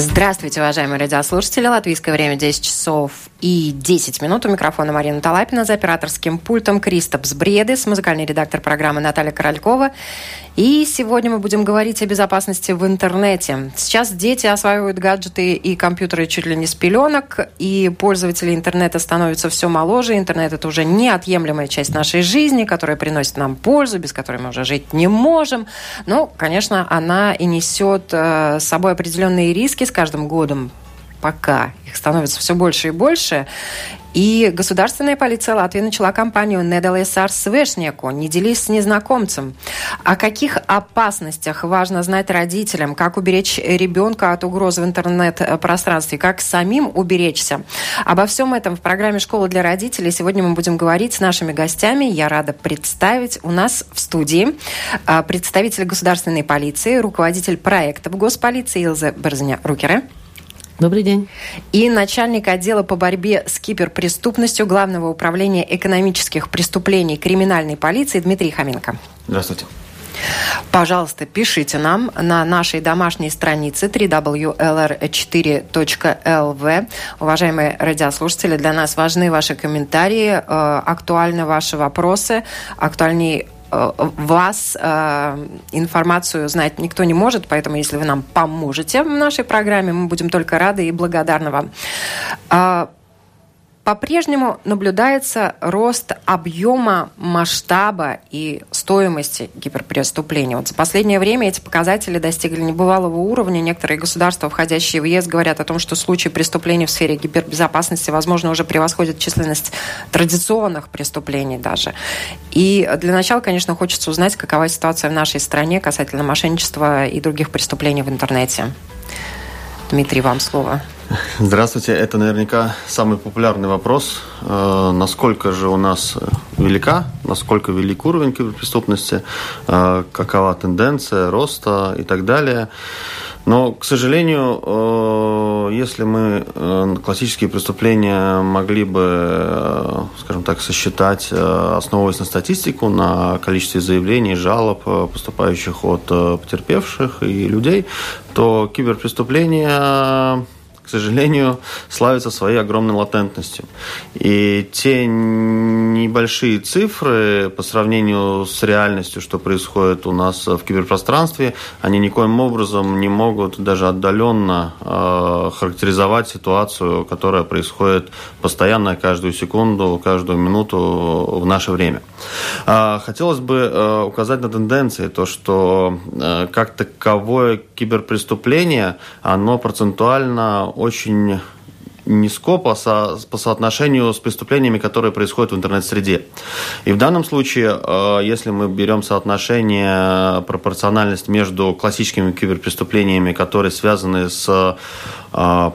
Здравствуйте, уважаемые радиослушатели. Латвийское время 10 часов и 10 минут. У микрофона Марина Талапина за операторским пультом Кристопс Бредес, музыкальный редактор программы Наталья Королькова. И сегодня мы будем говорить о безопасности в интернете. Сейчас дети осваивают гаджеты и компьютеры чуть ли не с пеленок, и пользователи интернета становятся все моложе. Интернет – это уже неотъемлемая часть нашей жизни, которая приносит нам пользу, без которой мы уже жить не можем. Но, конечно, она и несет э, с собой определенные риски, с каждым годом пока их становится все больше и больше. И государственная полиция Латвии начала кампанию «Недалес ar свешняку» «Не делись с незнакомцем». О каких опасностях важно знать родителям, как уберечь ребенка от угроз в интернет-пространстве, как самим уберечься. Обо всем этом в программе «Школа для родителей» сегодня мы будем говорить с нашими гостями. Я рада представить у нас в студии а, представитель государственной полиции, руководитель проекта в госполиции Илза Берзня-Рукере. Добрый день. И начальник отдела по борьбе с киберпреступностью Главного управления экономических преступлений криминальной полиции Дмитрий Хоменко. Здравствуйте. Пожалуйста, пишите нам на нашей домашней странице www.lr4.lv. Уважаемые радиослушатели, для нас важны ваши комментарии, э, актуальны ваши вопросы, актуальнее вас э, информацию знать никто не может, поэтому если вы нам поможете в нашей программе, мы будем только рады и благодарны вам. По-прежнему наблюдается рост объема, масштаба и стоимости гиперпреступлений. Вот за последнее время эти показатели достигли небывалого уровня. Некоторые государства, входящие в ЕС, говорят о том, что случаи преступлений в сфере гипербезопасности, возможно, уже превосходят численность традиционных преступлений даже. И для начала, конечно, хочется узнать, какова ситуация в нашей стране касательно мошенничества и других преступлений в интернете. Дмитрий, вам слово. Здравствуйте. Это наверняка самый популярный вопрос. Э, насколько же у нас велика, насколько велик уровень киберпреступности, э, какова тенденция роста и так далее. Но, к сожалению, э, если мы классические преступления могли бы, скажем так, сосчитать, основываясь на статистику, на количестве заявлений, жалоб, поступающих от потерпевших и людей, то киберпреступления к сожалению, славится своей огромной латентностью. И те небольшие цифры по сравнению с реальностью, что происходит у нас в киберпространстве, они никоим образом не могут даже отдаленно э, характеризовать ситуацию, которая происходит постоянно, каждую секунду, каждую минуту в наше время. Э, хотелось бы э, указать на тенденции, то, что э, как таковое киберпреступление, оно процентуально очень низко по, со, по соотношению с преступлениями, которые происходят в интернет-среде. И в данном случае, э, если мы берем соотношение, пропорциональность между классическими киберпреступлениями, которые связаны с э,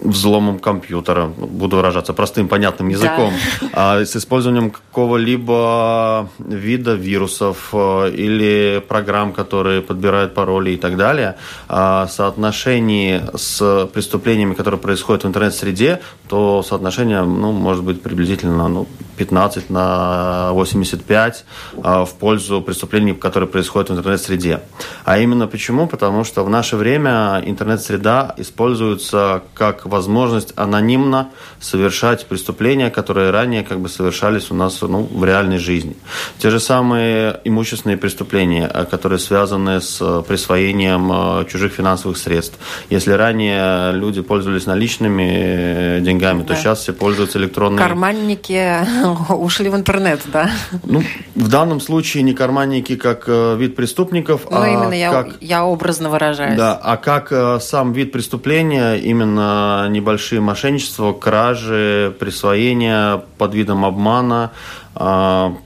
взломом компьютера, буду выражаться простым, понятным языком, да. а, с использованием какого-либо вида вирусов э, или программ, которые подбирают пароли и так далее, а, соотношении с преступлениями, которые происходят в интернет-среде, то соотношение ну, может быть приблизительно ну, 15 на 85 а, в пользу преступлений, которые происходят в интернет-среде. А именно почему? Потому что в наше время интернет-среда используется как возможность анонимно совершать преступления, которые ранее как бы совершались у нас ну, в реальной жизни. Те же самые имущественные преступления, э, которые связаны с э, присвоением э, чужих финансовых средств. Если ранее люди пользовались наличными деньгами, да. то сейчас все пользуются электронными. Карманники ушли в интернет, да? Ну, в данном случае не карманники как вид преступников, ну, а именно я, как... я образно выражаюсь. Да, а как сам вид преступления, именно небольшие мошенничества, кражи, присвоения под видом обмана, а,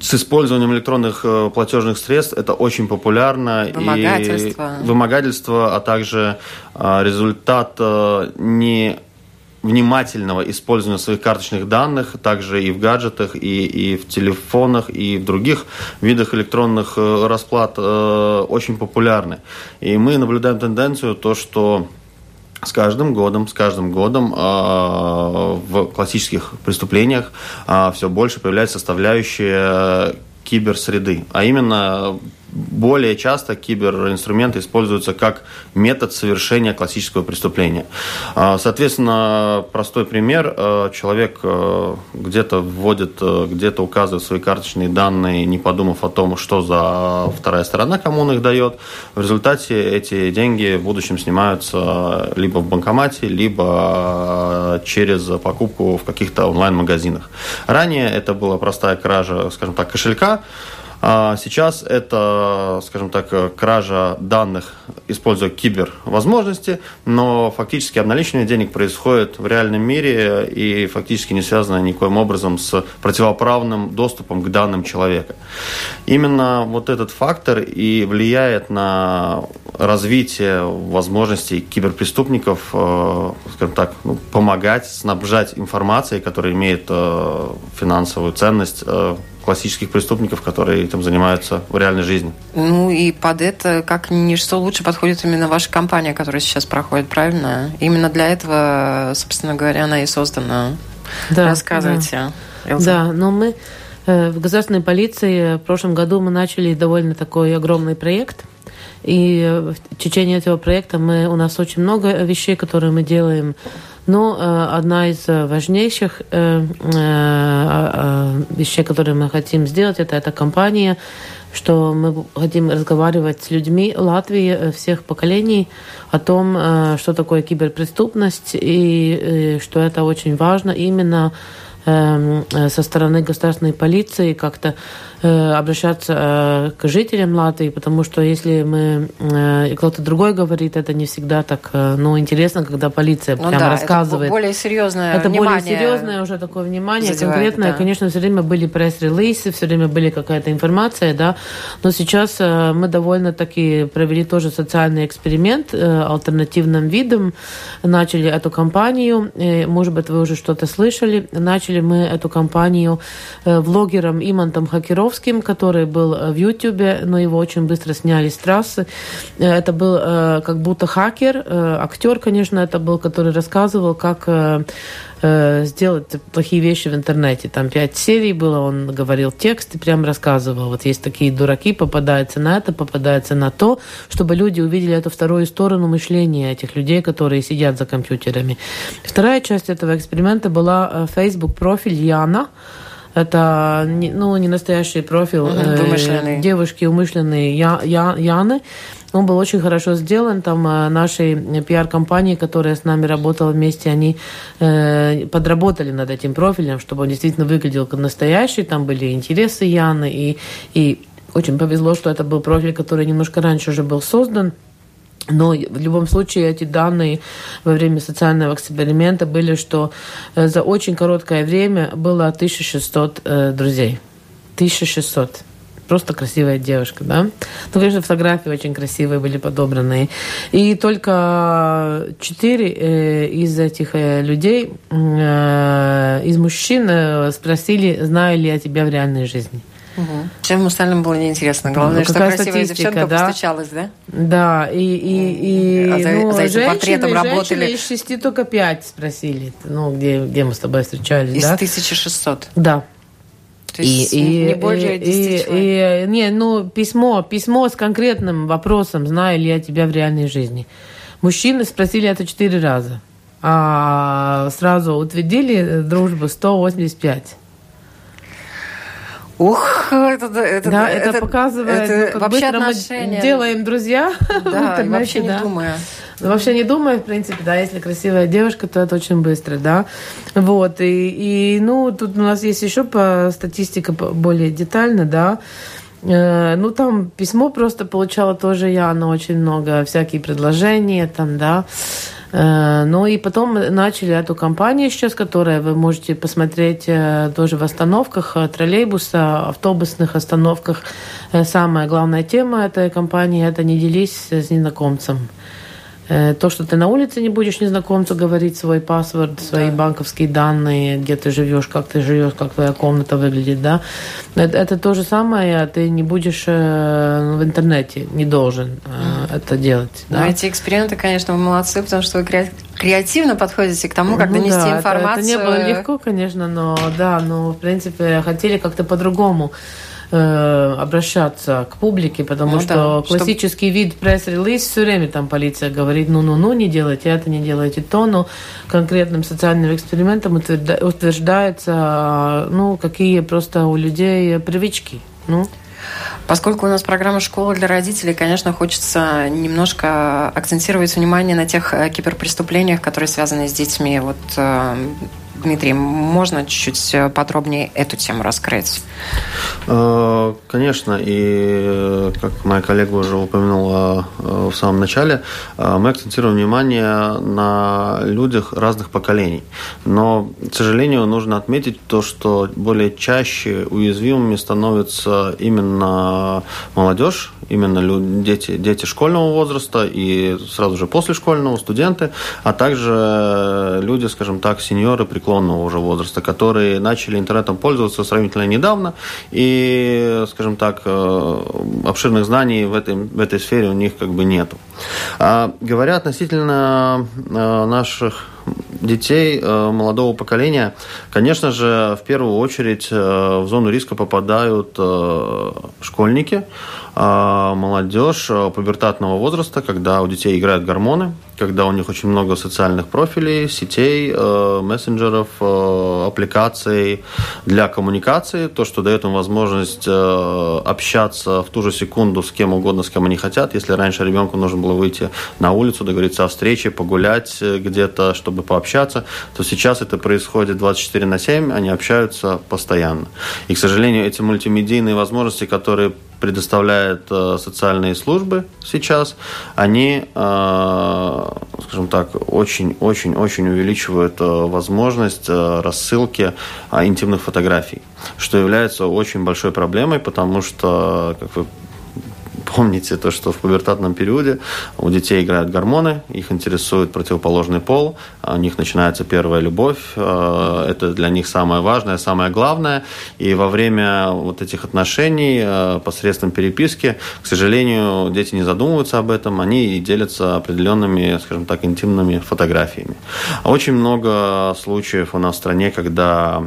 с использованием электронных э, платежных средств это очень популярно. Вымогательство. И вымогательство, а также а, результат э, не внимательного использования своих карточных данных, также и в гаджетах, и, и в телефонах, и в других видах электронных э, расплат очень популярны. И мы наблюдаем тенденцию, то, что с каждым годом, с каждым годом э, в классических преступлениях э, все больше появляется составляющая киберсреды, а именно более часто киберинструменты используются как метод совершения классического преступления. А, соответственно, простой пример. А, человек а, где-то вводит, где-то указывает свои карточные данные, не подумав о том, что за вторая сторона, кому он их дает. В результате эти деньги в будущем снимаются либо в банкомате, либо через покупку в каких-то онлайн-магазинах. Ранее это была простая кража, скажем так, кошелька, сейчас это, скажем так, кража данных, используя кибервозможности, но фактически обналичивание денег происходит в реальном мире и фактически не связано никоим образом с противоправным доступом к данным человека. Именно вот этот фактор и влияет на развитие возможностей киберпреступников, э, скажем так, ну, помогать, снабжать информацией, которая имеет э, финансовую ценность э, классических преступников, которые этим занимаются в реальной жизни. Ну и под это, как ничто лучше подходит именно ваша компания, которая сейчас проходит, правильно? Именно для этого, собственно говоря, она и создана. Да, Рассказывайте. Да, да но мы э, в государственной полиции в прошлом году мы начали довольно такой огромный проект. И в течение этого проекта мы, у нас очень много вещей, которые мы делаем но э, одна из э, важнейших э, вещей, которые мы хотим сделать, это эта компания, что мы хотим разговаривать с людьми Латвии всех поколений о том, что такое киберпреступность и что это очень важно именно эм, со стороны государственной полиции как-то Э, обращаться э, к жителям Латвии, потому что если мы э, кто-то другой говорит, это не всегда так, ну, интересно, когда полиция ну, прямо да, рассказывает. Это более серьезное Это более серьезное уже такое внимание, задевает, конкретное. Да. Конечно, все время были пресс-релизы, все время были какая-то информация, да, но сейчас мы довольно-таки провели тоже социальный эксперимент альтернативным видом, начали эту кампанию, может быть, вы уже что-то слышали, начали мы эту кампанию влогером Имантом Хакером Комаровским, который был э, в Ютубе, но его очень быстро сняли с трассы. Э, это был э, как будто хакер, актер, конечно, это был, который рассказывал, как сделать плохие вещи в интернете. Там пять серий было, он говорил текст и прям рассказывал. Вот есть такие дураки, попадаются на это, попадаются на то, чтобы люди увидели эту вторую сторону мышления этих людей, которые сидят за компьютерами. Вторая часть этого эксперимента была Facebook профиль Яна, это ну, не настоящий профиль вымышленный. Э, девушки умышленные Я, Я, Яны. Он был очень хорошо сделан. Там э, нашей пиар-компании, которая с нами работала вместе, они э, подработали над этим профилем, чтобы он действительно выглядел как настоящий. Там были интересы Яны. И, и очень повезло, что это был профиль, который немножко раньше уже был создан. Но в любом случае эти данные во время социального эксперимента были, что э, за очень короткое время было 1600 э, друзей. 1600 просто красивая девушка, да. Ну, конечно, фотографии очень красивые были подобраны. И только четыре э, из этих э, людей, из мужчин спросили, знаю ли я тебя в реальной жизни. Угу. Чем остальным было неинтересно. Главное, ну, что красивая девчонка да? постучалась, да? Да, и, и, и а за, ну, за этим женщины, портретом работали... из шести только пять спросили, ну, где, где мы с тобой встречались, из да? Из 1600? Да. То есть и, не и, более 10 и, и, и, Не, ну, письмо, письмо с конкретным вопросом, знаю ли я тебя в реальной жизни. Мужчины спросили это четыре раза. А сразу утвердили дружбу 185. Ух, это, это, да, это, это показывает, это ну, как вообще отношения. мы делаем друзья да, в вообще не да. думая. Ну, вообще не думая, в принципе, да, если красивая девушка, то это очень быстро, да. Вот, и, и ну, тут у нас есть еще по статистика более детально, да. Э, ну, там письмо просто получала тоже я, но очень много, всякие предложения там, да. Э, ну и потом начали эту кампанию сейчас, которая вы можете посмотреть э, тоже в остановках троллейбуса, автобусных остановках. Самая главная тема этой кампании – это «Не делись с незнакомцем». Э, то, что ты на улице не будешь незнакомцу говорить свой паспорт, свои да. банковские данные, где ты живешь, как ты живешь, как твоя комната выглядит, да. Это, это то же самое, а ты не будешь э, в интернете, не должен э, это делать. Да? Но эти эксперименты, конечно, вы молодцы, потому что вы креативно подходите к тому, как ну, донести да, информацию. Это, это не было легко, конечно, но да, но в принципе хотели как-то по-другому э, обращаться к публике, потому ну, что да, классический чтобы... вид пресс-релиз все время там полиция говорит, ну-ну-ну, не делайте это, не делайте то, но конкретным социальным экспериментом утверждается, ну, какие просто у людей привычки. Ну. Поскольку у нас программа «Школа для родителей», конечно, хочется немножко акцентировать внимание на тех э, киберпреступлениях, которые связаны с детьми. Вот э, Дмитрий, можно чуть-чуть э, подробнее эту тему раскрыть? Э, конечно, и э, как моя коллега уже упомянула в самом начале, мы акцентируем внимание на людях разных поколений. Но, к сожалению, нужно отметить то, что более чаще уязвимыми становятся именно молодежь, именно дети, дети школьного возраста и сразу же после школьного, студенты, а также люди, скажем так, сеньоры, преклонного уже возраста, которые начали интернетом пользоваться сравнительно недавно, и, скажем так, э, обширных знаний в этой, в этой сфере у них как бы нету. А, говоря относительно э, наших детей э, молодого поколения, конечно же, в первую очередь в зону риска попадают школьники, молодежь а, пубертатного возраста, когда у детей играют гормоны, когда у них очень много социальных профилей, сетей, а, мессенджеров, аппликаций для коммуникации, то, что дает им возможность общаться в ту же секунду с кем угодно, с кем они хотят. Если раньше ребенку нужно было выйти на улицу, договориться о встрече, погулять где-то, чтобы пообщаться, то сейчас это происходит 24 на 7, они общаются постоянно. И, к сожалению, эти мультимедийные возможности, которые предоставляют э, социальные службы сейчас, они, э, скажем так, очень-очень-очень увеличивают э, возможность рассылки интимных фотографий, что является очень большой проблемой, потому что, как вы помните то, что в пубертатном периоде у детей играют гормоны, их интересует противоположный пол, а у них начинается первая любовь, э, это для них самое важное, самое главное, и во время вот этих отношений э, посредством переписки, к сожалению, дети не задумываются об этом, они делятся определенными, скажем так, интимными фотографиями. Очень много случаев у нас в стране, когда,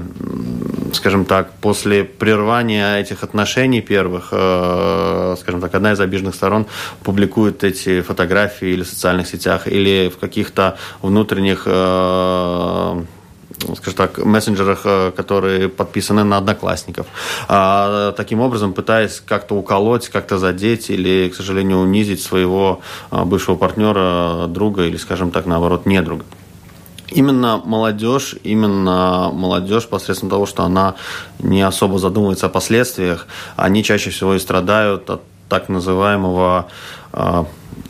скажем так, после прервания этих отношений первых, э, скажем так, одна одна из обиженных сторон публикует эти фотографии или в социальных сетях, или в каких-то внутренних э, скажем так, мессенджерах, э, которые подписаны на одноклассников. А, таким образом, пытаясь как-то уколоть, как-то задеть или, к сожалению, унизить своего э, бывшего партнера, друга или, скажем так, наоборот, недруга. Именно молодежь, именно молодежь посредством того, что она не особо задумывается о последствиях, они чаще всего и страдают от так называемого э,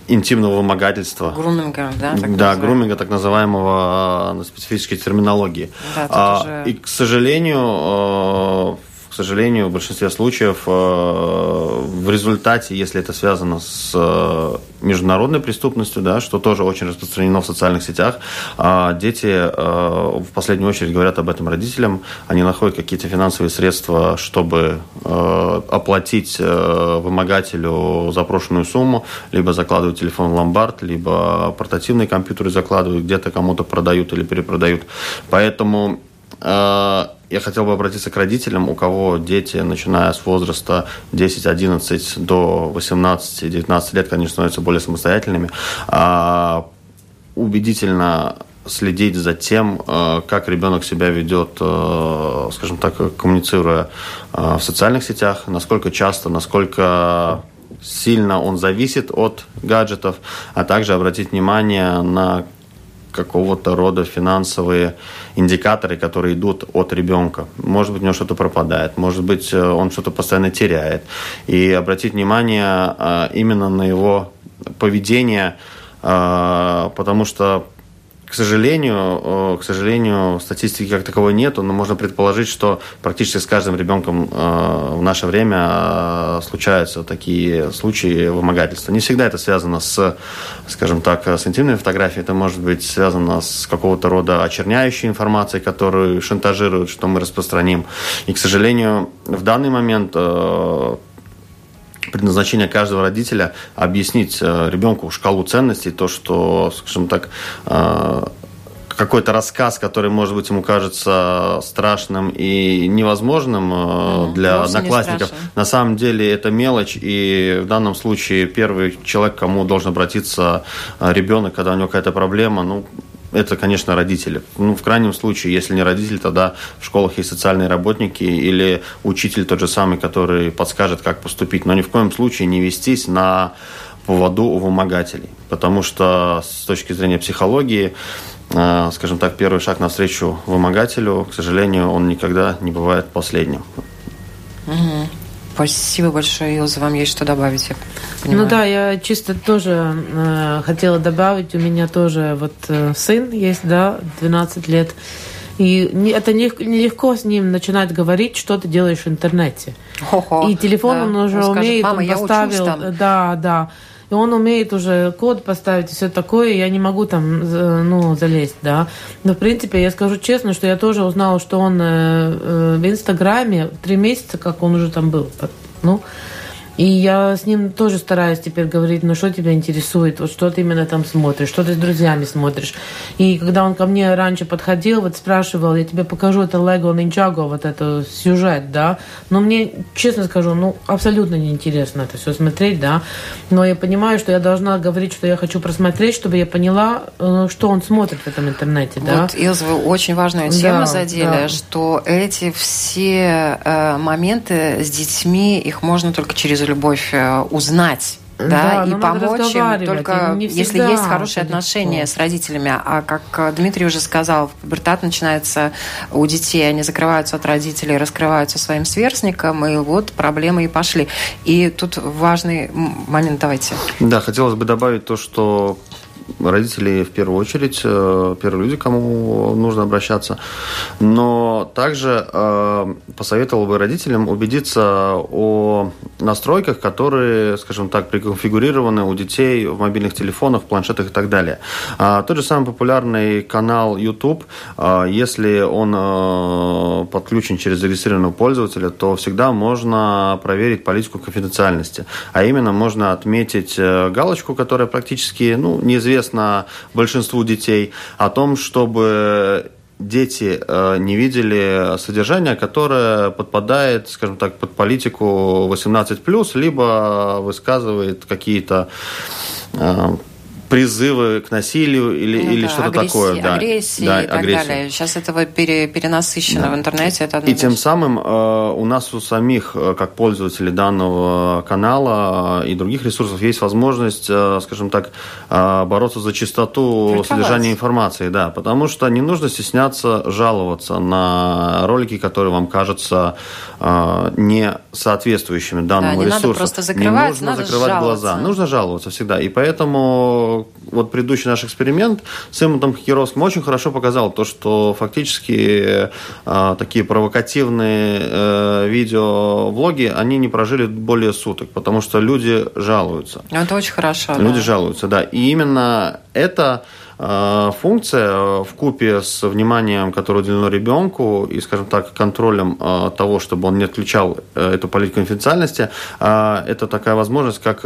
интимного вымогательства. Груминга, да? Так да, груминга, так называемого на специфической терминологии. Да, а, уже... И, к сожалению, сожалению, в большинстве случаев э, в результате, если это связано с э, международной преступностью, да, что тоже очень распространено в социальных сетях, а дети э, в последнюю очередь говорят об этом родителям, они находят какие-то финансовые средства, чтобы оплатить вымогателю запрошенную сумму, либо закладывают телефон в ломбард, либо портативные компьютеры закладывают, где-то кому-то продают или перепродают. Поэтому я хотел бы обратиться к родителям, у кого дети, начиная с возраста 10-11 до 18-19 лет, конечно, становятся более самостоятельными, а убедительно следить за тем, э, как ребенок себя ведет, э, скажем так, коммуницируя в социальных сетях, насколько часто, насколько сильно он зависит от гаджетов, а также обратить внимание на какого-то рода финансовые индикаторы, которые идут от ребенка. Может быть, у него что-то пропадает, может быть, э, он что-то постоянно теряет. И обратить внимание э, именно на его поведение, э, потому что к сожалению, э, к сожалению, статистики как таковой нету, но можно предположить, что практически с каждым ребенком э, в наше время э, случаются такие случаи вымогательства. Не всегда это связано с, скажем так, с интимными фотографией, это может быть связано с какого-то рода очерняющей информацией, которую шантажируют, что мы распространим. И, к сожалению, в данный момент предназначение каждого родителя объяснить э, ребенку шкалу ценностей, то, что, скажем так, э, какой-то рассказ, который, может быть, ему кажется страшным и невозможным mm, для одноклассников, на самом деле это мелочь, и в данном случае первый человек, к кому должен обратиться ребенок, когда у него какая-то проблема, ну, это, конечно, родители. Ну, в крайнем случае, если не родители, тогда в школах есть социальные работники или учитель тот же самый, который подскажет, как поступить. Но ни в коем случае не вестись на поводу у вымогателей. Потому что с точки зрения психологии, э, скажем так, первый шаг навстречу вымогателю, к сожалению, он никогда не бывает последним. Угу. Спасибо большое, Илза. Вам есть что добавить? ну да, я чисто тоже э, хотела добавить. У меня тоже вот э, сын есть, да, 12 лет. И это нелегко с ним начинать говорить, что ты делаешь в интернете. Хо-хо. И телефон да. он уже он умеет, Мама, он поставил, да, да. И он умеет уже код поставить и все такое, я не могу там, ну, залезть, да. Но, в принципе, я скажу честно, что я тоже узнала, что он э, э, в Инстаграме три месяца, как он уже там был. Ну, и я с ним тоже стараюсь теперь говорить, ну что тебя интересует, вот что ты именно там смотришь, что ты с друзьями смотришь. И когда он ко мне раньше подходил, вот спрашивал, я тебе покажу это Lego Ninjago, вот это сюжет, да. Но мне, честно скажу, ну абсолютно неинтересно это все смотреть, да. Но я понимаю, что я должна говорить, что я хочу просмотреть, чтобы я поняла, э, что он смотрит в этом интернете, да. Вот, Илза, вы очень важную тему да, задели, да. что эти все э, моменты с детьми, их можно только через любовь э, узнать да, да и помочь им только если есть хорошие отношения с родителями. А как э, Дмитрий уже сказал, пубертат начинается у детей, они закрываются от родителей, раскрываются своим сверстникам, и вот проблемы и пошли. И тут важный момент, давайте. Да, хотелось бы добавить то, что родители в первую очередь, э, первые люди, кому нужно обращаться. Но также э, посоветовал бы родителям убедиться о настройках, которые, скажем так, приконфигурированы у детей в мобильных телефонах, планшетах и так далее. А, тот же самый популярный канал YouTube, а, если он э, подключен через зарегистрированного пользователя, то всегда можно проверить политику конфиденциальности. А именно можно отметить галочку, которая практически ну, неизвестна известно большинству детей, о том, чтобы дети э, не видели содержание, которое подпадает, скажем так, под политику 18+, либо высказывает какие-то э, призывы к насилию или, ну, или да, что-то такое. Да, агрессии да, и так агрессии. далее. Сейчас этого пере, перенасыщено да. в интернете. Это и тем самым э, у нас у самих, э, как пользователей данного канала и других ресурсов, есть возможность, э, скажем так, э, бороться за чистоту содержания информации. Да, потому что не нужно стесняться жаловаться на ролики, которые вам кажутся э, не соответствующими данному да, не ресурсу. Надо просто закрывать, не нужно надо закрывать жаловаться. глаза. Нужно жаловаться всегда. И поэтому вот предыдущий наш эксперимент с Эммонтом Хакеровским очень хорошо показал то, что фактически э, такие провокативные э, видео-влоги, они не прожили более суток, потому что люди жалуются. Это очень хорошо. Люди да. жалуются, да. И именно это функция э, в купе с вниманием, которое уделено ребенку, и, скажем так, контролем э, того, чтобы он не отключал эту политику конфиденциальности, это такая возможность, как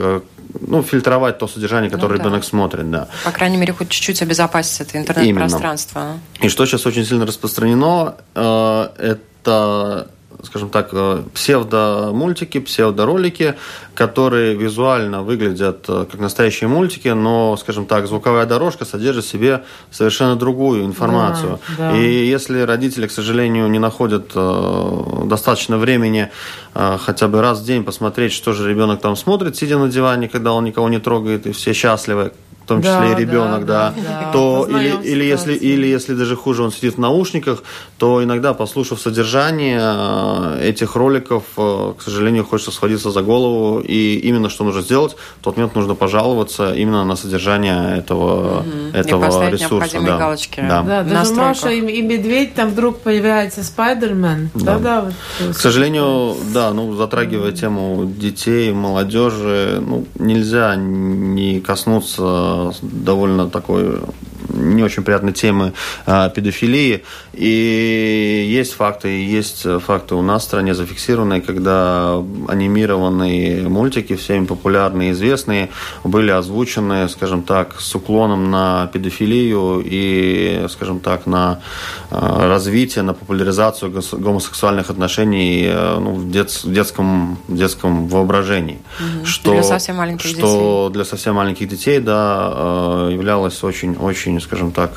ну, фильтровать то содержание, которое ну, да. ребенок смотрит, да. По крайней мере, хоть чуть-чуть обезопасить это интернет-пространство. И что сейчас очень сильно распространено, это скажем так, э, псевдомультики, псевдоролики, которые визуально выглядят э, как настоящие мультики, но, скажем так, звуковая дорожка содержит в себе совершенно другую информацию. Да, да. И если родители, к сожалению, не находят э, достаточно времени хотя бы раз в день посмотреть, что же ребенок там смотрит, сидя на диване, когда он никого не трогает, и все счастливы, в том числе да, и ребенок, да, да, да. то или, или если или если даже хуже он сидит в наушниках, то иногда, послушав содержание э, этих роликов, э, к сожалению, хочется схватиться за голову, и именно что нужно сделать, в тот момент нужно пожаловаться именно на содержание этого угу. этого ресурса, да. галочки. Да, да даже Маша и, и медведь там вдруг появляется Спайдермен, да, да. да вот, к сожалению, да, ну затрагивая тему детей, молодежи, ну нельзя не коснуться довольно такой не очень приятной темы педофилии. И есть факты, есть факты у нас в стране зафиксированные, когда анимированные мультики, всеми популярные и известные, были озвучены, скажем так, с уклоном на педофилию и, скажем так, на развитие, на популяризацию гомосексуальных отношений ну, в, дет, в детском, в детском воображении. Угу. Что, для совсем маленьких что детей. для совсем маленьких детей, да, являлось очень, очень, скажем так,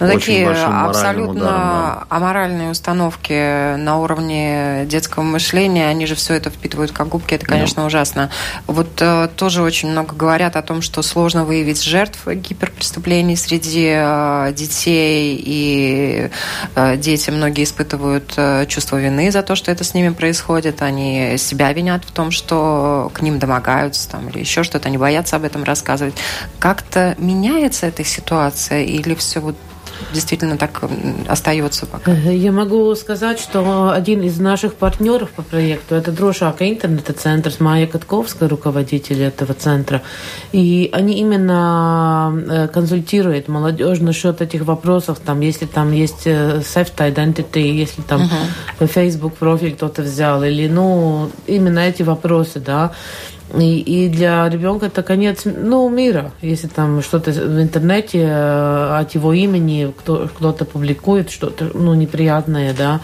но ну, такие абсолютно ударом, да. аморальные установки на уровне детского мышления, они же все это впитывают как губки, это, конечно, да. ужасно. Вот э, тоже очень много говорят о том, что сложно выявить жертв гиперпреступлений среди э, детей, и э, дети многие испытывают э, чувство вины за то, что это с ними происходит, они себя винят в том, что к ним домогаются там, или еще что-то, они боятся об этом рассказывать. Как-то меняется эта ситуация или все вот действительно так остается пока? Э, я могу сказать, что один из наших партнеров по проекту это Дрошака интернет-центр с Майей Катковской, руководитель этого центра. И они именно э, консультируют молодежь насчет этих вопросов, там, если там есть э, self-identity, если там uh-huh. Facebook профиль кто-то взял, или, ну, именно эти вопросы, да. И, и для ребенка это конец ну, мира. Если там что-то в интернете э, от его имени кто, кто-то публикует, что-то ну, неприятное, да,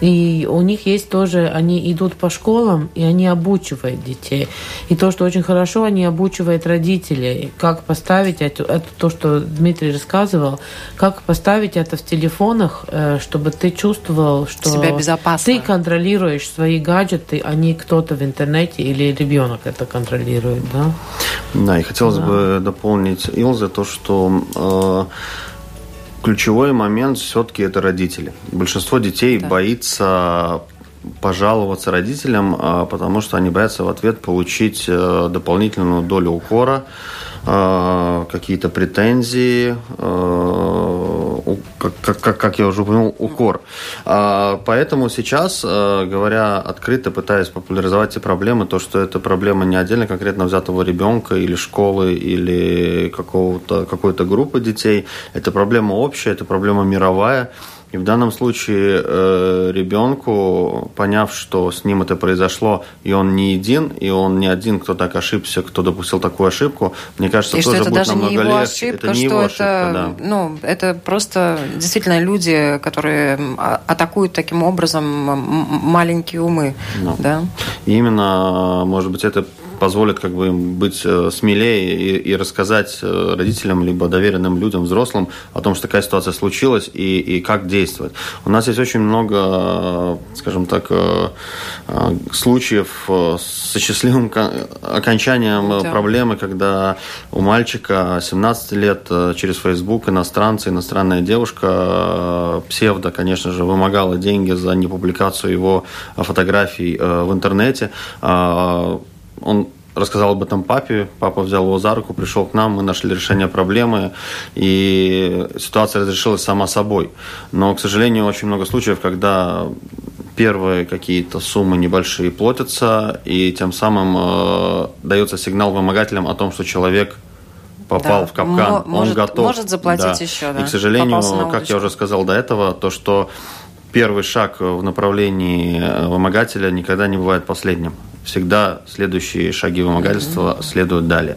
и у них есть тоже, они идут по школам, и они обучивают детей. И то, что очень хорошо, они обучивают родителей, как поставить это, это то, что Дмитрий рассказывал, как поставить это в телефонах, э, чтобы ты чувствовал, что Себя безопасно. ты контролируешь свои гаджеты, а не кто-то в интернете или ребенок это контролирует, да? Да, и хотелось да. бы дополнить Илзе то, что э, ключевой момент все-таки это родители. Большинство детей да. боится пожаловаться родителям, а, потому что они боятся в ответ получить э, дополнительную долю укора, э, какие-то претензии, э, как, как, как я уже упомянул, укор. А, поэтому сейчас, говоря открыто, пытаясь популяризовать эти проблемы, то, что это проблема не отдельно конкретно взятого ребенка или школы, или какого-то, какой-то группы детей, это проблема общая, это проблема мировая, и в данном случае э, ребенку, поняв, что с ним это произошло, и он не един, и он не один, кто так ошибся, кто допустил такую ошибку, мне кажется, и тоже что это будет даже намного не его легче. Ошибка, это не его это, ошибка, да. ну, это просто действительно люди, которые атакуют таким образом маленькие умы, да. И именно, может быть, это позволит как бы им быть э, смелее и, и рассказать э, родителям либо доверенным людям, взрослым о том, что такая ситуация случилась и, и как действовать. У нас есть очень много, э, скажем так, случаев с счастливым окончанием да. проблемы, когда у мальчика 17 лет через Facebook иностранцы, иностранная девушка, псевдо, конечно же, вымогала деньги за непубликацию его фотографий в интернете он рассказал об этом папе, папа взял его за руку, пришел к нам, мы нашли решение проблемы, и ситуация разрешилась сама собой. Но, к сожалению, очень много случаев, когда первые какие-то суммы небольшие платятся, и тем самым э, дается сигнал вымогателям о том, что человек попал да, в капкан, может, он готов. Может заплатить да. еще, да. И, к сожалению, как я уже сказал до этого, то, что первый шаг в направлении э, вымогателя никогда не бывает последним всегда следующие шаги вымогательства mm-hmm. следуют далее.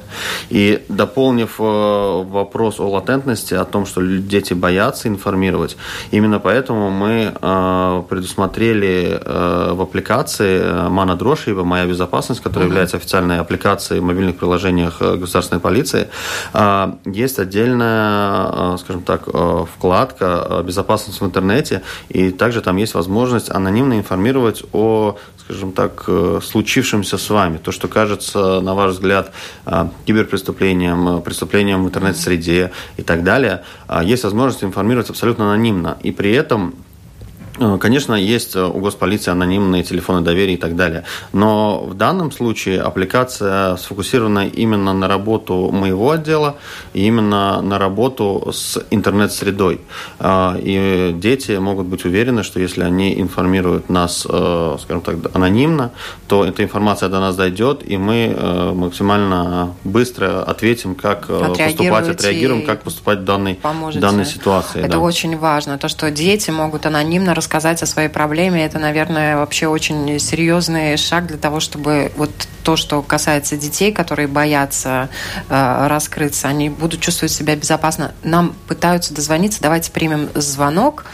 И дополнив э, вопрос о латентности, о том, что дети боятся информировать, именно поэтому мы э, предусмотрели э, в аппликации Мана Дрошеева «Моя безопасность», которая mm-hmm. является официальной аппликацией в мобильных приложениях государственной полиции, есть отдельная, скажем так, вкладка «Безопасность в интернете», и также там есть возможность анонимно информировать о скажем так, э, случившимся с вами, то, что кажется, на ваш взгляд, э, киберпреступлением, э, преступлением в интернет-среде и так далее, есть возможность информировать абсолютно анонимно. И при этом конечно, есть э, у госполиции анонимные телефоны доверия и так далее. Но в данном случае аппликация сфокусирована именно на работу моего отдела и именно на работу с интернет-средой. Э, и дети могут быть уверены, что если они информируют нас, скажем так, анонимно, то эта информация до нас дойдет, и мы максимально быстро ответим, как поступать, отреагируем, как поступать в данной, данной ситуации. Это да. очень важно, то, что дети могут анонимно рассказать рассказать о своей проблеме, это, наверное, вообще очень серьезный шаг для того, чтобы вот то, что касается детей, которые боятся э, раскрыться, они будут чувствовать себя безопасно. Нам пытаются дозвониться. Давайте примем звонок.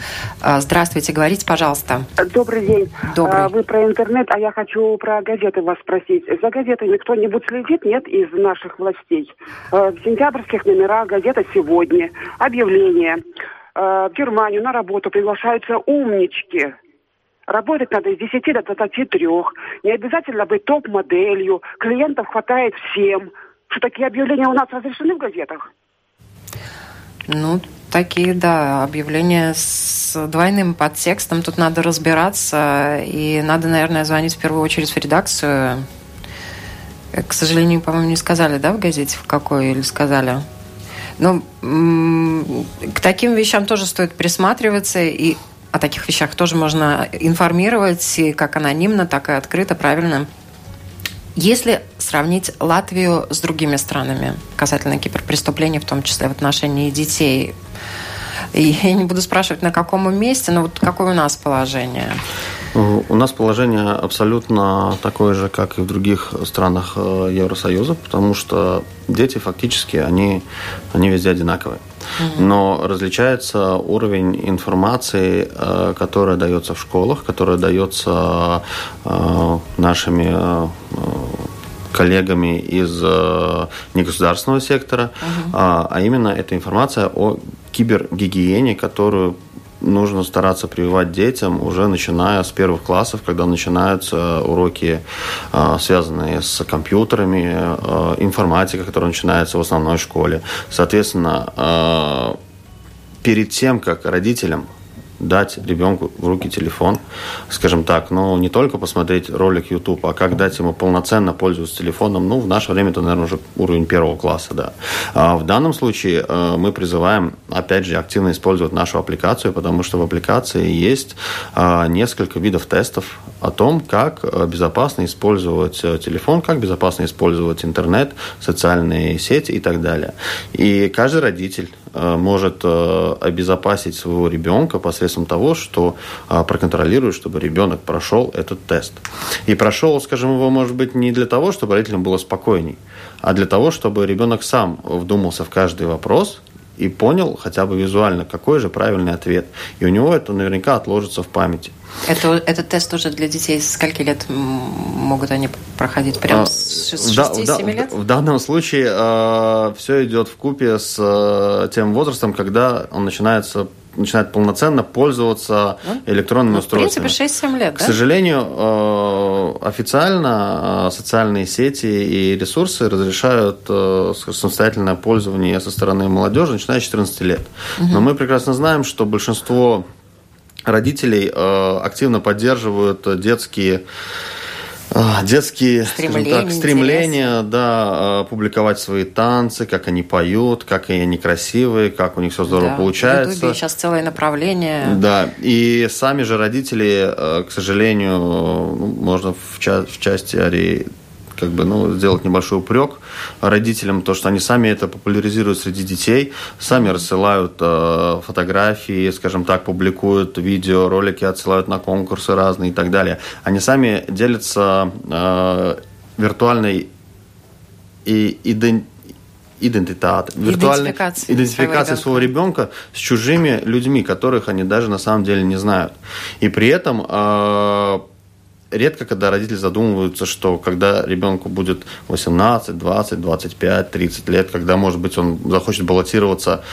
Э, здравствуйте, говорите, пожалуйста. Добрый день. Добрый. Вы про интернет, а я хочу про газеты вас спросить. За газетами кто-нибудь следит, нет, из наших властей? Э, в сентябрьских номерах газета «Сегодня» объявление – Э, в Германию на работу приглашаются умнички. Работать надо с 10 до 23. Не обязательно быть топ-моделью. Клиентов хватает всем. Что такие объявления у нас разрешены в газетах? Ну, такие, да, объявления с двойным подтекстом. Тут надо разбираться. И надо, наверное, звонить в первую очередь в редакцию. Э, к сожалению, по-моему, не сказали, да, в газете, в какой, или сказали? Но к таким вещам тоже стоит присматриваться, и о таких вещах тоже можно информировать, и как анонимно, так и открыто, правильно. Если сравнить Латвию с другими странами касательно киберпреступлений, в том числе в отношении детей, я не буду спрашивать, на каком месте, но вот какое у нас положение? У нас положение абсолютно такое же, как и в других странах э, Евросоюза, потому что дети фактически, они, они везде одинаковые. Но различается уровень информации, э, которая дается в школах, которая дается э, нашими коллегами из негосударственного сектора, угу. а именно эта информация о кибергигиене, которую нужно стараться прививать детям уже начиная с первых классов, когда начинаются уроки, а, связанные с компьютерами, а, информатика, которая начинается в основной школе. Соответственно, а, перед тем, как родителям дать ребенку в руки телефон, скажем так, ну, не только посмотреть ролик YouTube, а как дать ему полноценно пользоваться телефоном, ну, в наше время это, наверное, уже уровень первого класса, да. А в данном случае э, мы призываем, опять же, активно использовать нашу аппликацию, потому что в аппликации есть э, несколько видов тестов о том, как э, безопасно использовать телефон, как безопасно использовать интернет, социальные сети и так далее. И каждый родитель может обезопасить своего ребенка посредством того, что а, проконтролирует, чтобы ребенок прошел этот тест. И прошел, скажем, его, может быть, не для того, чтобы родителям было спокойней, а для того, чтобы ребенок сам вдумался в каждый вопрос и понял хотя бы визуально, какой же правильный ответ. И у него это наверняка отложится в памяти. Это, этот тест уже для детей скольки лет могут они проходить? Прям а, с 6-7 да, лет? В, в данном случае э, все идет в купе с э, тем возрастом, когда он начинается начинает полноценно пользоваться ну, электронными ну, устройствами. В принципе, 6-7 лет, да? К сожалению, э, официально э, социальные сети и ресурсы разрешают э, самостоятельное пользование со стороны молодежи, начиная с 14 лет. Угу. Но мы прекрасно знаем, что большинство родителей активно поддерживают детские детские стремления, так, стремления да, а, публиковать свои танцы, как они поют, как они красивые, как у них все здорово да, получается. В Ютубе сейчас целое направление. Да, и сами же родители, э, к сожалению, ну, можно в, ча- в части как бы, ну, сделать небольшой упрек родителям, то, что они сами это популяризируют среди детей, сами рассылают э, фотографии, скажем так, публикуют видео, ролики, отсылают на конкурсы разные и так далее. Они сами делятся э, виртуальной и идентичностью идентитат, виртуальной идентификации, идентификации своего, ребенка. своего ребенка с чужими людьми, которых они даже на самом деле не знают. И при этом э, редко, когда родители задумываются, что когда ребенку будет 18, 20, 25, 30 лет, когда, может быть, он захочет баллотироваться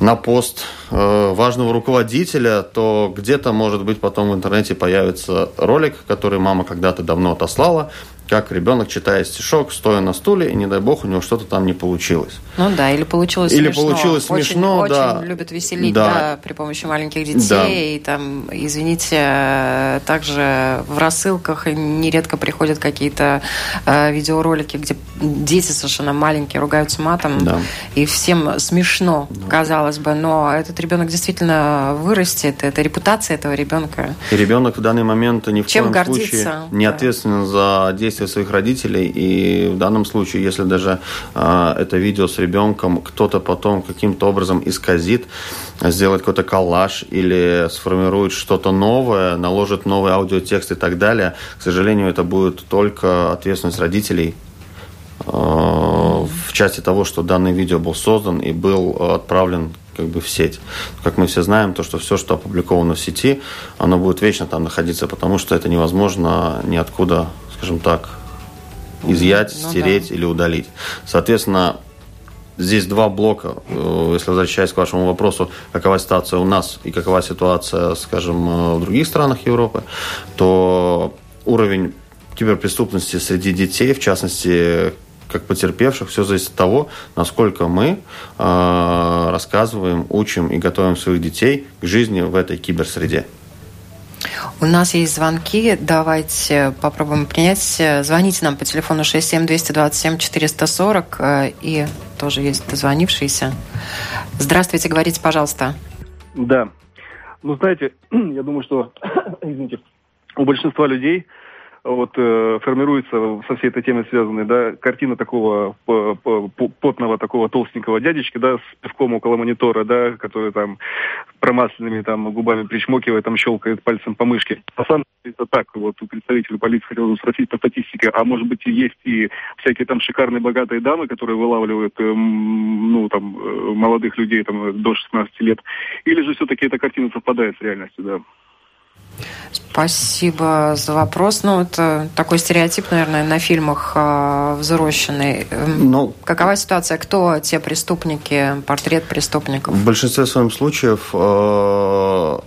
на пост э, важного руководителя, то где-то, может быть, потом в интернете появится ролик, который мама когда-то давно отослала, как ребенок читает стишок, стоя на стуле, и, не дай бог, у него что-то там не получилось. Ну да, или получилось или смешно. получилось очень, смешно, очень да. любят веселить, да. да, при помощи маленьких детей. Да. И там, извините, также в рассылках нередко приходят какие-то э, видеоролики, где дети совершенно маленькие ругаются матом, да. и всем смешно, да. казалось бы, но этот ребенок действительно вырастет, это репутация этого ребенка. И ребенок в данный момент ни в Чем коем гордиться? случае не да. ответственен за действия своих родителей, и в данном случае, если даже э, это видео с ребенком кто-то потом каким-то образом исказит, сделает какой-то коллаж или сформирует что-то новое, наложит новый аудиотекст и так далее, к сожалению, это будет только ответственность родителей э, в части того, что данный видео был создан и был отправлен как бы в сеть. Как мы все знаем, то, что все, что опубликовано в сети, оно будет вечно там находиться, потому что это невозможно ниоткуда, скажем так, изъять, ну, стереть да. или удалить. Соответственно, здесь два блока. Э, если возвращаясь к вашему вопросу, какова ситуация у нас и какова ситуация, скажем, э, в других странах Европы, то уровень киберпреступности среди детей, в частности, как потерпевших, все зависит от того, насколько мы э, рассказываем, учим и готовим своих детей к жизни в этой киберсреде. У нас есть звонки. Давайте попробуем принять. Звоните нам по телефону 67 227 440. И тоже есть дозвонившиеся. Здравствуйте, говорите, пожалуйста. Да. Ну, знаете, я думаю, что, извините, у большинства людей вот э, формируется со всей этой темой связанной, да, картина такого потного, такого толстенького дядечки, да, с пивком около монитора, да, который там промасленными там губами причмокивает, там щелкает пальцем по мышке. Самом деле это так, вот у представителей полиции хотел бы спросить по статистике, а может быть есть и всякие там шикарные богатые дамы, которые вылавливают, э, ну, там, э, молодых людей там до 16 лет, или же все-таки эта картина совпадает с реальностью, да? Спасибо за вопрос. Ну, это такой стереотип, наверное, на фильмах э, взросшенный. Ну, Какова ситуация? Кто те преступники, портрет преступников? В большинстве своем случаев э,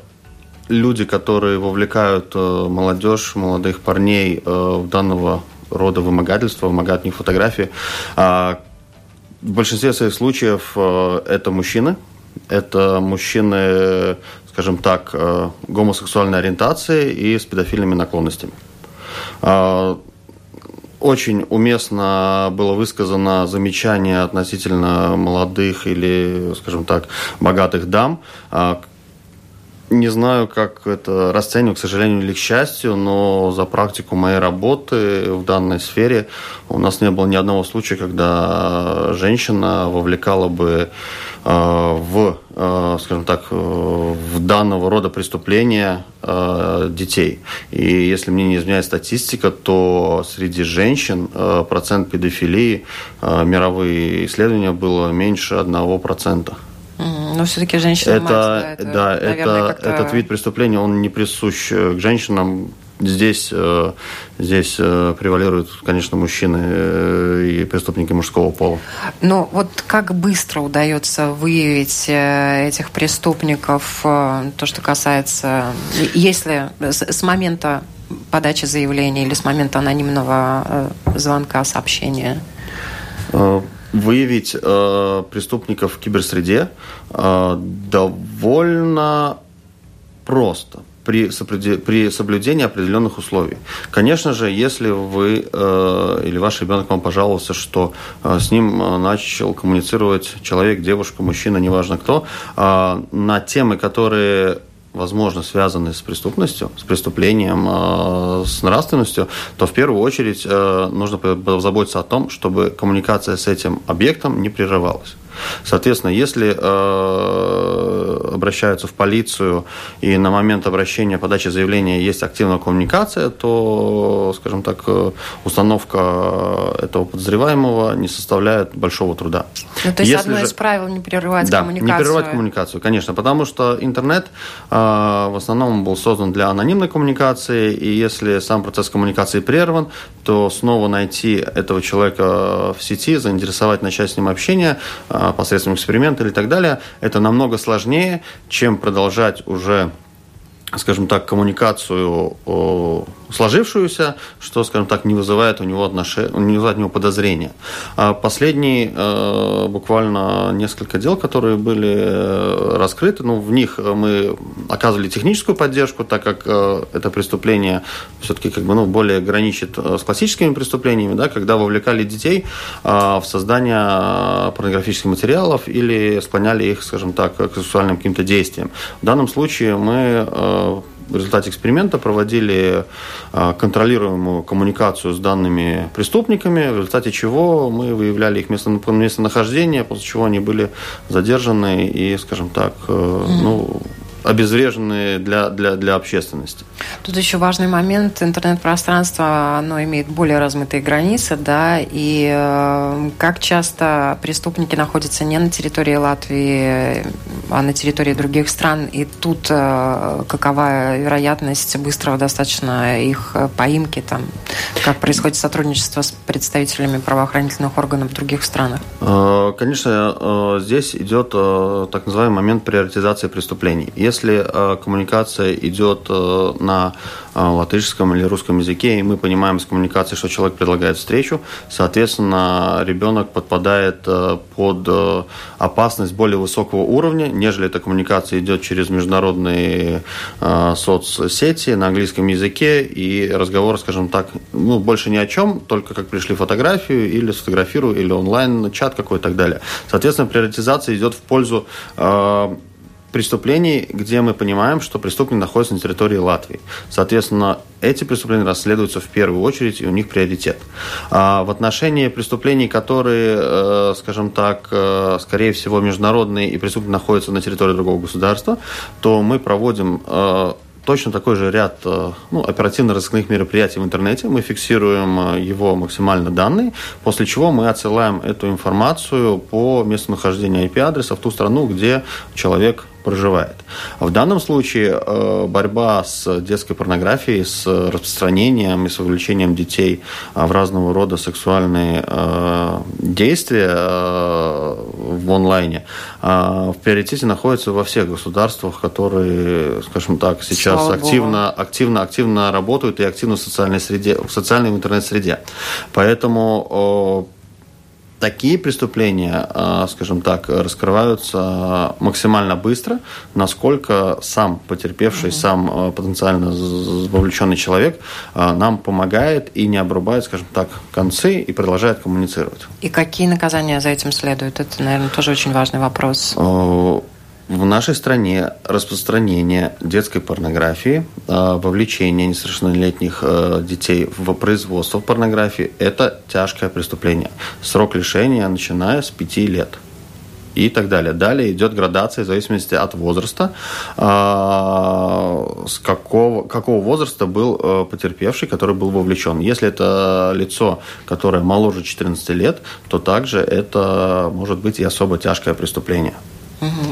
люди, которые вовлекают э, молодежь, молодых парней э, в данного рода вымогательства, вымогают них фотографии, э, в большинстве своих случаев э, это мужчины, это мужчины скажем так, э, гомосексуальной ориентации и с педофильными наклонностями. А, очень уместно было высказано замечание относительно молодых или, скажем так, богатых дам. А, не знаю, как это расценивать, к сожалению или к счастью, но за практику моей работы в данной сфере у нас не было ни одного случая, когда женщина вовлекала бы в, э, скажем так, э, в данного рода преступления детей. И если мне не изменяет статистика, то среди женщин процент педофилии, мировые исследования было меньше 1%. Но все-таки женщина это, мать, да, это, да, наверное, это, этот вид преступления, он не присущ к женщинам Здесь, э, здесь э, превалируют, конечно, мужчины э, и преступники мужского пола. Но вот как быстро удается выявить этих преступников, то, что касается, если с момента подачи заявления или с момента анонимного звонка, сообщения? Выявить э, преступников в киберсреде э, довольно просто при, при соблюдении определенных условий. Конечно же, если вы э, или ваш ребенок вам пожаловался, что э, с ним э, начал коммуницировать человек, девушка, мужчина, неважно кто, э, на темы, которые возможно, связаны с преступностью, с преступлением, э, с нравственностью, то в первую очередь э, нужно позаботиться о том, чтобы коммуникация с этим объектом не прерывалась. Соответственно, если э, обращаются в полицию и на момент обращения, подачи заявления есть активная коммуникация, то, скажем так, э, установка этого подозреваемого не составляет большого труда. Ну, то есть если одно же... из правил не прерывать да, коммуникацию. не прерывать коммуникацию, конечно, потому что интернет э, в основном был создан для анонимной коммуникации, и если сам процесс коммуникации прерван, то снова найти этого человека в сети, заинтересовать, начать с ним общение э, посредством эксперимента или так далее, это намного сложнее, чем продолжать уже скажем так, коммуникацию сложившуюся, что, скажем так, не вызывает у него отношения, не вызывает у него подозрения. А последние э, буквально несколько дел, которые были э, раскрыты, ну, в них мы оказывали техническую поддержку, так как э, это преступление все-таки как бы, ну, более граничит с классическими преступлениями, да, когда вовлекали детей в создание порнографических материалов или склоняли их, скажем так, к сексуальным каким-то действиям. В данном случае мы в результате эксперимента проводили а, контролируемую коммуникацию с данными преступниками, в результате чего мы выявляли их местонахождение, после чего они были задержаны и, скажем так, mm. ну, обезврежены для, для, для общественности. Тут еще важный момент. Интернет-пространство, оно имеет более размытые границы, да, и э, как часто преступники находятся не на территории Латвии, а на территории других стран, и тут э, какова вероятность быстрого достаточно их поимки, там, как происходит сотрудничество с представителями правоохранительных органов в других странах? Э, конечно, э, здесь идет э, так называемый момент приоритизации преступлений. Если если э, коммуникация идет э, на э, латышском или русском языке, и мы понимаем с коммуникацией, что человек предлагает встречу, соответственно, ребенок подпадает под опасность более высокого уровня, нежели эта коммуникация идет через международные соцсети на английском языке, и разговор, скажем так, ну, больше ни о чем, только как пришли фотографию, или сфотографирую, или онлайн-чат какой-то и так далее. Соответственно, приоритизация идет в пользу преступлений, где мы понимаем, что преступник находится на территории Латвии. Соответственно, эти преступления расследуются в первую очередь, и у них приоритет. А в отношении преступлений, которые, э, скажем так, э, скорее всего, международные и преступник находится на территории другого государства, то мы проводим э, точно такой же ряд ну, оперативно-розыскных мероприятий в интернете. Мы фиксируем его максимально данные, после чего мы отсылаем эту информацию по местонахождению IP-адреса в ту страну, где человек проживает. В данном случае э, борьба с детской порнографией, с распространением и с вовлечением детей э, в разного рода сексуальные э, действия в онлайне в приоритете находится во всех государствах, которые, скажем так, сейчас активно, активно, активно работают и активно в социальной среде, в социальной интернет-среде. Поэтому такие преступления, а, скажем так, раскрываются максимально быстро, насколько сам потерпевший, угу. сам а, потенциально вовлеченный человек а, нам помогает и не обрубает, скажем так, концы и продолжает коммуницировать. И какие наказания за этим следуют? Это, наверное, тоже очень важный вопрос. В нашей стране распространение детской порнографии, а, вовлечение несовершеннолетних э, детей в производство порнографии – это тяжкое преступление. Срок лишения начиная с 5 лет и так далее. Далее идет градация в зависимости от возраста, а, с какого, какого возраста был э, потерпевший, который был вовлечен. Если это лицо, которое моложе 14 лет, то также это может быть и особо тяжкое преступление.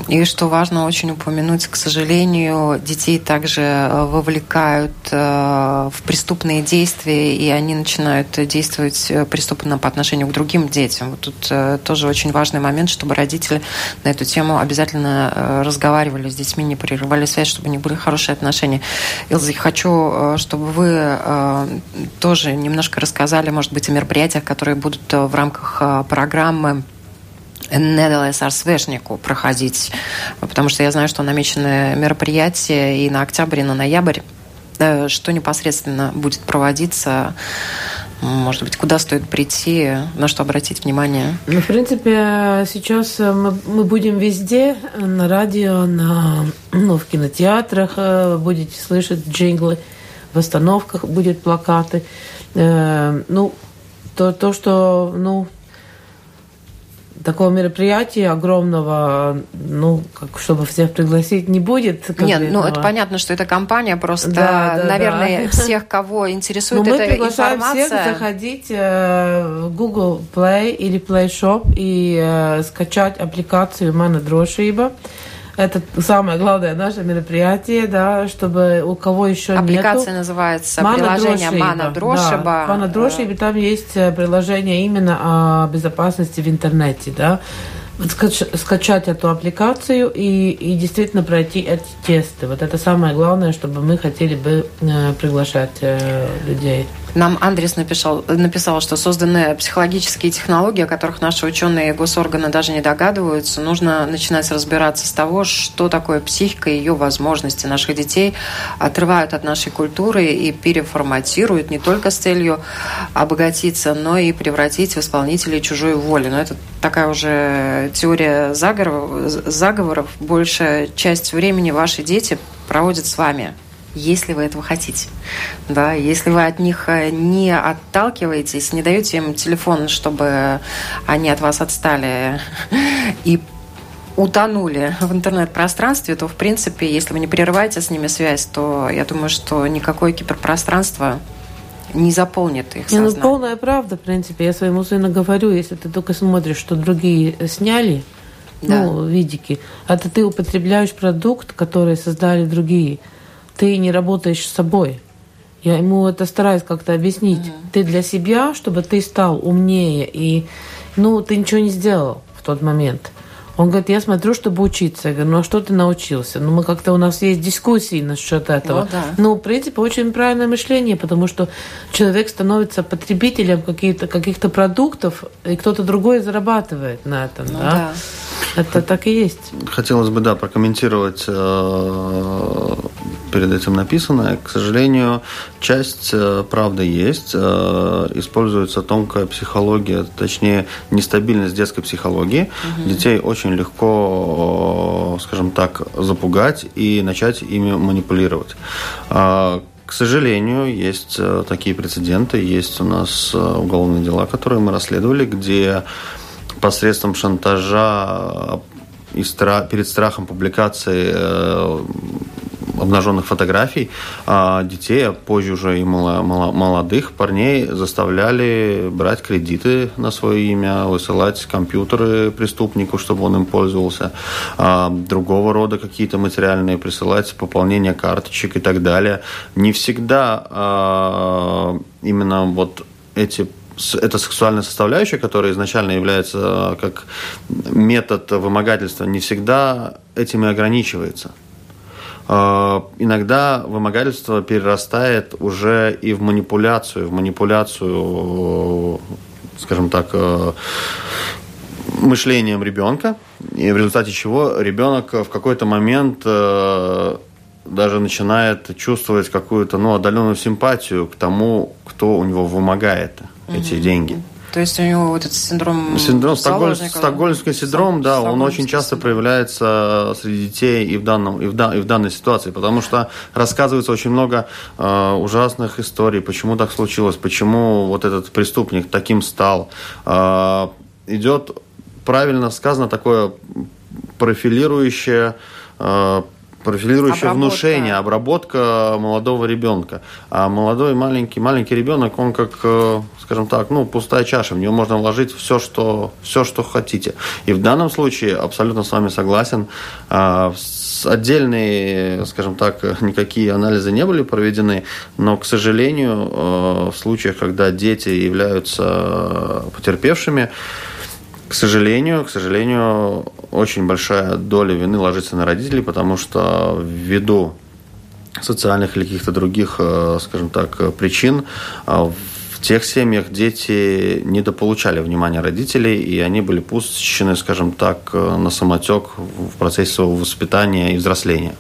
И что важно очень упомянуть, к сожалению, детей также э, вовлекают э, в преступные действия, и они начинают действовать э, преступно по отношению к другим детям. Вот тут тоже очень важный момент, чтобы родители на эту тему обязательно разговаривали с детьми, не прерывали связь, чтобы у них были хорошие отношения. Илза, хочу, чтобы вы тоже немножко рассказали, может быть, о мероприятиях, которые будут в рамках программы недалось Арсвешнику проходить, потому что я знаю, что намечены мероприятия и на октябрь, и на ноябрь. Что непосредственно будет проводиться? Может быть, куда стоит прийти, на что обратить внимание? Ну, в принципе, сейчас мы, мы будем везде, на радио, на, ну, в кинотеатрах э, будете слышать джинглы, в остановках будут плакаты. Э, ну, то, то, что, ну, такого мероприятия огромного, ну, как, чтобы всех пригласить, не будет. Нет, ну, это понятно, что это компания, просто, да, да, наверное, да. всех, кого интересует Но эта мы приглашаем информация... всех заходить э, в Google Play или Play Shop и э, скачать аппликацию «Мана Дрошиба». Это самое главное наше мероприятие, да, чтобы у кого еще Аппликация нету. называется Мана приложение Дрошиба. Мана Дрошиба. Да, Мана Дрошиба, там есть э, приложение именно о безопасности в интернете, да. скачать эту аппликацию и, и действительно пройти эти тесты. Вот это самое главное, чтобы мы хотели бы э, приглашать э, людей. Нам Андрес написал, написал, что созданы психологические технологии, о которых наши ученые и госорганы даже не догадываются. Нужно начинать разбираться с того, что такое психика и ее возможности наших детей отрывают от нашей культуры и переформатируют не только с целью обогатиться, но и превратить в исполнителей чужой воли. Но это такая уже теория заговоров. заговоров. Большая часть времени ваши дети проводят с вами если вы этого хотите. Да, если вы от них э, не отталкиваетесь, не даете им телефон, чтобы они от вас отстали и утонули в интернет-пространстве, то, в принципе, если вы не прерываете с ними связь, то я думаю, что никакое киберпространство не заполнит их сознание. Не, ну, полная правда, в принципе. Я своему сыну говорю, если ты только смотришь, что другие сняли, да. ну, видики, это ты употребляешь продукт, который создали другие – ты не работаешь с собой. Я ему это стараюсь как-то объяснить. Mm-hmm. Ты для себя, чтобы ты стал умнее, и ну, ты ничего не сделал в тот момент. Он говорит, я смотрю, чтобы учиться. Я говорю, ну а что ты научился? Ну, мы как-то у нас есть дискуссии насчет этого. Ну, да. ну в принципе, очень правильное мышление, потому что человек становится потребителем каких-то каких продуктов, и кто-то другой зарабатывает на этом. Ну, да? да. Это так и есть. Хотелось бы, да, прокомментировать э, перед этим написанное. К сожалению, часть э, правды есть. Э, используется тонкая психология, точнее, нестабильность детской психологии. Угу. Детей очень легко, скажем так, запугать и начать ими манипулировать. К сожалению, есть такие прецеденты, есть у нас уголовные дела, которые мы расследовали, где посредством шантажа и стра- перед страхом публикации э, обнаженных фотографий а детей, а позже уже и молодых парней заставляли брать кредиты на свое имя, высылать компьютеры преступнику, чтобы он им пользовался, а другого рода какие-то материальные присылать, пополнение карточек и так далее. Не всегда а, именно вот эти эта сексуальная составляющая, которая изначально является э, как метод вымогательства, не всегда этим и ограничивается. Э, иногда вымогательство перерастает уже и в манипуляцию, в манипуляцию, скажем так, э, мышлением ребенка, и в результате чего ребенок в какой-то момент даже начинает чувствовать какую-то ну, отдаленную симпатию к тому, кто у него вымогает эти деньги. То есть у него вот этот синдром Синдром Стокгольм, Стокгольмский синдром, да, он очень часто проявляется среди детей и в, данном, и, в, и в данной ситуации, потому что рассказывается очень много э, ужасных историй, почему так случилось, почему вот этот преступник таким стал. Э, идет, правильно сказано, такое профилирующее э, профилирующее обработка. внушение, обработка молодого ребенка. А молодой маленький, маленький ребенок, он как, э, скажем так, ну, пустая чаша, в нее можно вложить все, что, все, что хотите. И в данном случае абсолютно с вами согласен. А, отдельные, скажем так, никакие анализы не были проведены, но, к сожалению, э, в случаях, когда дети являются потерпевшими, к сожалению, к сожалению, очень большая доля вины ложится на родителей, потому что ввиду социальных или каких-то других, э, скажем так, причин э, в тех семьях дети недополучали внимания родителей, и они были пущены, скажем так, э, на самотек в процессе своего воспитания и взросления.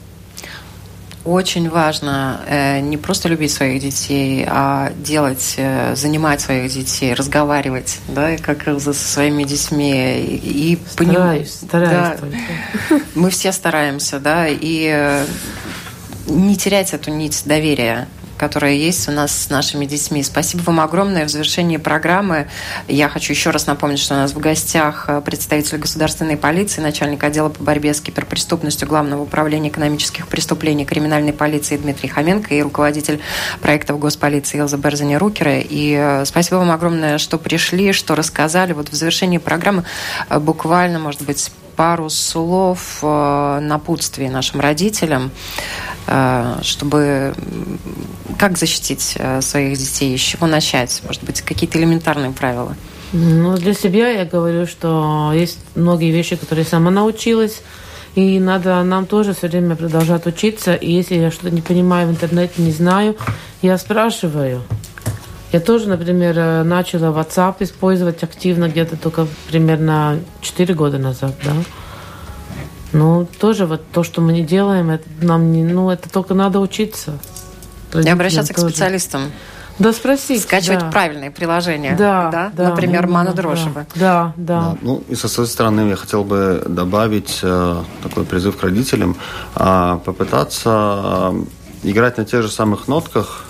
Очень важно э, не просто любить своих детей, а делать, э, занимать своих детей, разговаривать, да, как со своими детьми и, и стараюсь, стараюсь. Да, мы все стараемся, да, и э, не терять эту нить доверия которая есть у нас с нашими детьми. Спасибо вам огромное. В завершении программы я хочу еще раз напомнить, что у нас в гостях э, представитель государственной полиции, начальник отдела по борьбе с киберпреступностью Главного управления экономических преступлений криминальной полиции Дмитрий Хоменко и руководитель проектов госполиции Илза Берзани Рукера. И э, спасибо вам огромное, что пришли, что рассказали. Вот в завершении программы э, буквально, может быть, пару слов напутствия нашим родителям. Э, чтобы как защитить э, своих детей, с чего начать? Может быть, какие-то элементарные правила? Ну, для себя я говорю, что есть многие вещи, которые сама научилась, и надо нам тоже все время продолжать учиться. И если я что-то не понимаю в интернете, не знаю, я спрашиваю. Я тоже, например, э, начала WhatsApp использовать активно где-то только примерно 4 года назад, да. Ну, тоже вот то, что мы не делаем, это нам не, ну, это только надо учиться. И обращаться к специалистам. Да, спросить. Скачивать да. правильные приложения. Да, да. да? Например, Мана Дрошева. Да, да, да. Ну, и со своей стороны я хотел бы добавить э, такой призыв к родителям, э, попытаться э, играть на тех же самых нотках,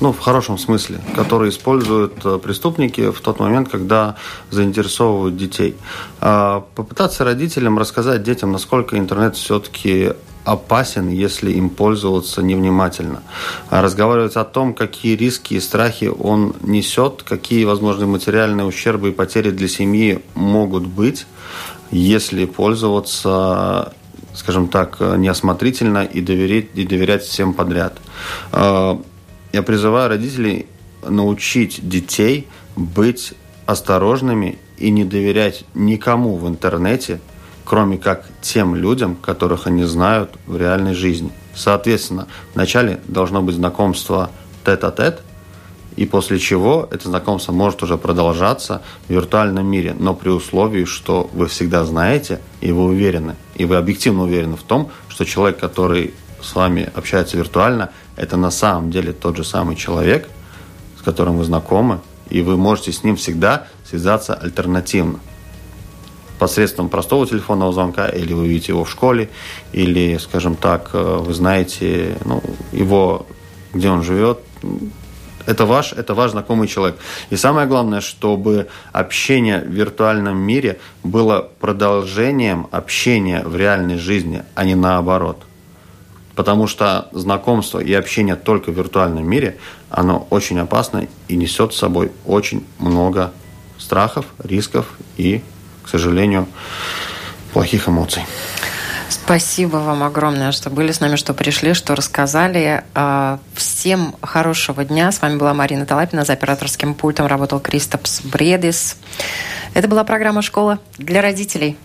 ну, в хорошем смысле, которые используют э, преступники в тот момент, когда заинтересовывают детей. Э, попытаться родителям рассказать детям, насколько интернет все-таки опасен, если им пользоваться невнимательно. А разговаривать о том, какие риски и страхи он несет, какие возможные материальные ущербы и потери для семьи могут быть, если пользоваться скажем так, неосмотрительно и доверять, и доверять всем подряд. А, я призываю родителей научить детей быть осторожными и не доверять никому в интернете, кроме как тем людям, которых они знают в реальной жизни. Соответственно, вначале должно быть знакомство тет-а-тет, и после чего это знакомство может уже продолжаться в виртуальном мире, но при условии, что вы всегда знаете и вы уверены, и вы объективно уверены в том, что человек, который с вами общается виртуально, это на самом деле тот же самый человек, с которым вы знакомы, и вы можете с ним всегда связаться альтернативно посредством простого телефонного звонка, или вы видите его в школе, или, скажем так, э, вы знаете ну, его, где он живет. Это ваш, это ваш знакомый человек. И самое главное, чтобы общение в виртуальном мире было продолжением общения в реальной жизни, а не наоборот. Потому что знакомство и общение только в виртуальном мире, оно очень опасно и несет с собой очень много страхов, рисков и к сожалению, плохих эмоций. Спасибо вам огромное, что были с нами, что пришли, что рассказали. А, всем хорошего дня. С вами была Марина Талапина. За операторским пультом работал Кристопс Бредис. Это была программа «Школа для родителей».